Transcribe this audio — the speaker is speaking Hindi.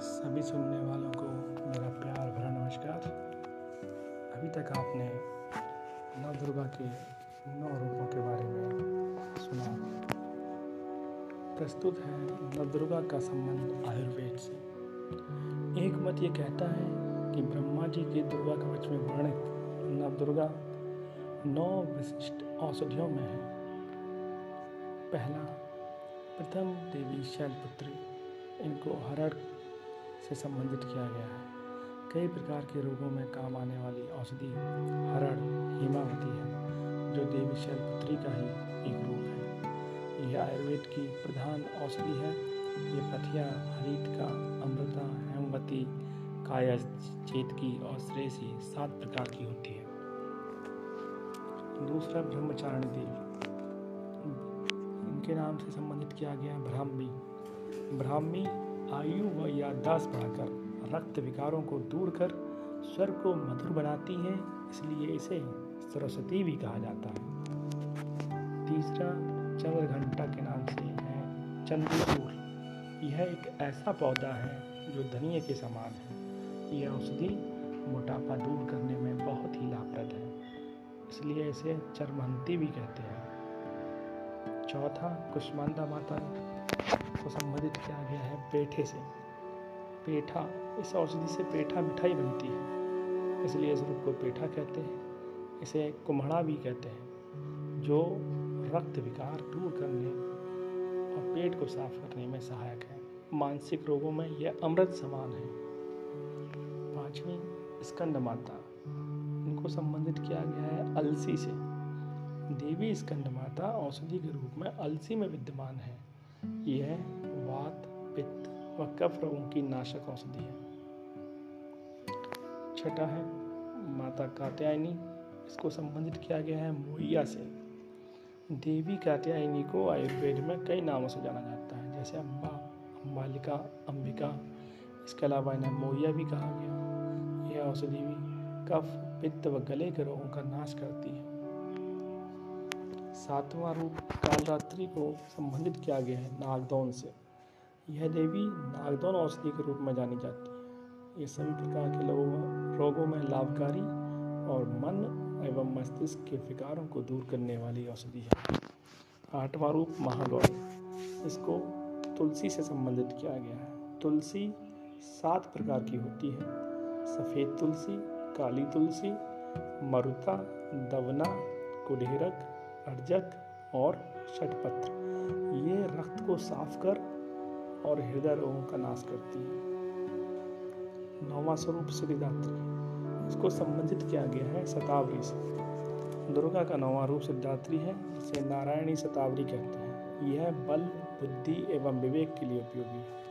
सभी सुनने वालों को मेरा प्यार भरा नमस्कार। अभी तक आपने नव दुर्गा के नौ रूपों के बारे में सुना। प्रस्तुत है नव दुर्गा का संबंध आयुर्वेद से। एक मत ये कहता है कि ब्रह्मा जी के दुर्गा कवच में वर्णित नव दुर्गा नौ विशिष्ट औषधियों में है। पहला, प्रथम देवी शैलपुत्री। इनको हरण से संबंधित किया गया है। कई प्रकार के रोगों में काम आने वाली औषधि हरण हिमावती है, जो देवी शैलपुत्री का ही एक रूप है। यह आयुर्वेद की प्रधान औषधि है। ये पथिया, हरित का अमृता, हेमवती काया चेतकी और श्रेषी सात प्रकार की होती है। दूसरा ब्रह्मचारिणी देवी। इनके नाम से संबंधित किया गया ब्राह्मी। ब्राह्मी आयु व याददाश्त बढ़ाकर रक्त विकारों को दूर कर स्वर को मधुर बनाती है, इसलिए इसे सरस्वती भी कहा जाता है। तीसरा चंद्र घंटा के नाम से है चंद्रचूर यह एक ऐसा पौधा है जो धनिया के समान है। यह औषधि मोटापा दूर करने में बहुत ही लाभप्रद है, इसलिए इसे चरमहंती भी कहते हैं। चौथा कुष्मांडा माता को संबंधित किया गया है पेठे से। पेठा, इस औषधि से पेठा मिठाई बनती है। इसलिए इस रूप को पेठा कहते हैं, इसे कुम्हड़ा भी कहते हैं, जो रक्त विकार दूर करने और पेट को साफ़ करने में सहायक है। मानसिक रोगों में यह अमृत समान है। पांचवी, स्कंद माता। इनको संबंधित किया गया है अलसी से। देवी स्कंद माता औषधि के रूप में अलसी में विद्यमान है। यह वात, पित्त व कफ रोगों की नाशक औषधि है? छठा है, माता कात्यायनी। इसको संबंधित किया गया है मोइया से। देवी कात्यायनी को आयुर्वेद में कई नामों से जाना जाता है, जैसे अम्बा, अम्बालिका, अंबिका। इसके अलावा इन्हें मोइया भी कहा गया। यह औषधि भी कफ, पित्त व गले के रोगों का नाश करती है। सातवां रूप, कालरात्रि को संबंधित किया गया है, नागदौन से। यह देवी नागदौन औषधि के रूप में जानी जाती है। ये सभी प्रकार के लोगों रोगों में लाभकारी और मन एवं मस्तिष्क के विकारों को दूर करने वाली औषधि है। आठवां रूप महागौरी। इसको तुलसी से संबंधित किया गया है। तुलसी सात प्रकार की होती है। सफ़ेद तुलसी, काली तुलसी, मरुता, दवना कुडेरक अर्जक और षटपत्र। ये रक्त को साफ़ कर और हृदय रोगों का नाश करती है। नौवा स्वरूप सिद्धिदात्री। इसको संबंधित किया गया है शतावरी से। दुर्गा का नौवा रूप सिद्धात्री है, जिसे नारायणी शतावरी कहते हैं। यह बल, बुद्धि एवं विवेक के लिए उपयोगी है।